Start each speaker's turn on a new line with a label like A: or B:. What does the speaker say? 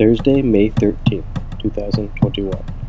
A: Thursday, May 13th, 2021.